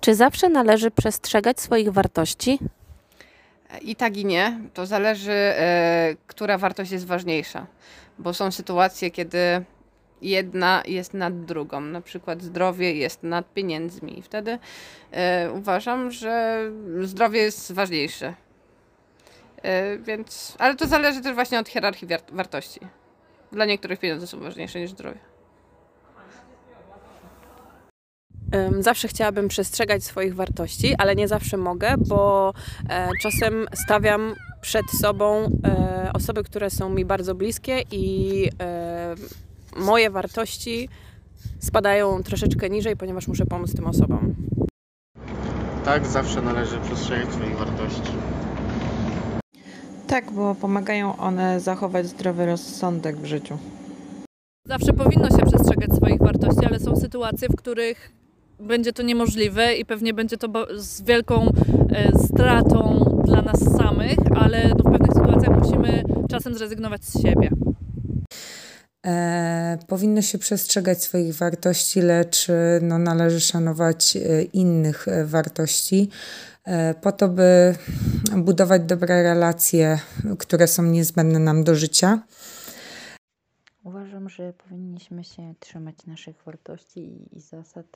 Czy zawsze należy przestrzegać swoich wartości? I tak i nie. To zależy, e, która wartość jest ważniejsza. Bo są sytuacje, kiedy jedna jest nad drugą. Na przykład zdrowie jest nad pieniędzmi. I wtedy e, uważam, że zdrowie jest ważniejsze. E, więc, ale to zależy też właśnie od hierarchii wartości. Dla niektórych pieniądze są ważniejsze niż zdrowie. Zawsze chciałabym przestrzegać swoich wartości, ale nie zawsze mogę, bo e, czasem stawiam przed sobą e, osoby, które są mi bardzo bliskie i e, moje wartości spadają troszeczkę niżej, ponieważ muszę pomóc tym osobom. Tak, zawsze należy przestrzegać swoich wartości. Tak, bo pomagają one zachować zdrowy rozsądek w życiu. Zawsze powinno się przestrzegać swoich wartości, ale są sytuacje, w których będzie to niemożliwe i pewnie będzie to z wielką e, stratą dla nas samych, ale no, w pewnych sytuacjach musimy czasem zrezygnować z siebie. E, powinno się przestrzegać swoich wartości, lecz e, no, należy szanować e, innych e, wartości, po to, by budować dobre relacje, które są niezbędne nam do życia. Uważam, że powinniśmy się trzymać naszych wartości i, zasad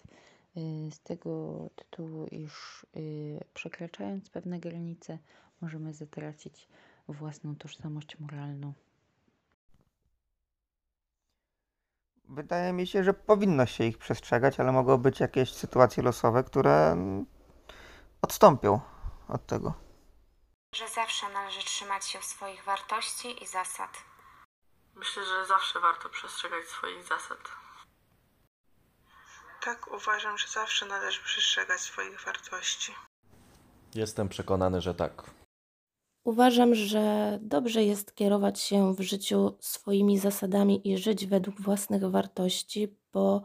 z tego tytułu, iż y, przekraczając pewne granice, możemy zatracić własną tożsamość moralną. Wydaje mi się, że powinno się ich przestrzegać, ale mogą być jakieś sytuacje losowe, które mm, odstąpią od tego. Że zawsze należy trzymać się swoich wartości i zasad. Myślę, że zawsze warto przestrzegać swoich zasad. Tak, uważam, że zawsze należy przestrzegać swoich wartości. Jestem przekonany, że tak. Uważam, że dobrze jest kierować się w życiu swoimi zasadami i żyć według własnych wartości, bo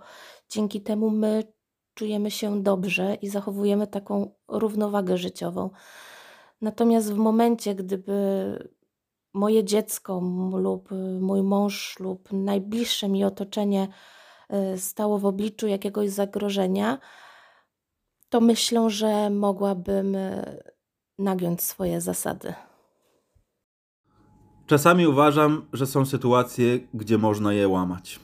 dzięki temu my czujemy się dobrze i zachowujemy taką równowagę życiową. Natomiast w momencie, gdyby moje dziecko lub mój mąż lub najbliższe mi otoczenie stało w obliczu jakiegoś zagrożenia, to myślę, że mogłabym y, nagiąć swoje zasady. Czasami uważam, że są sytuacje, gdzie można je łamać.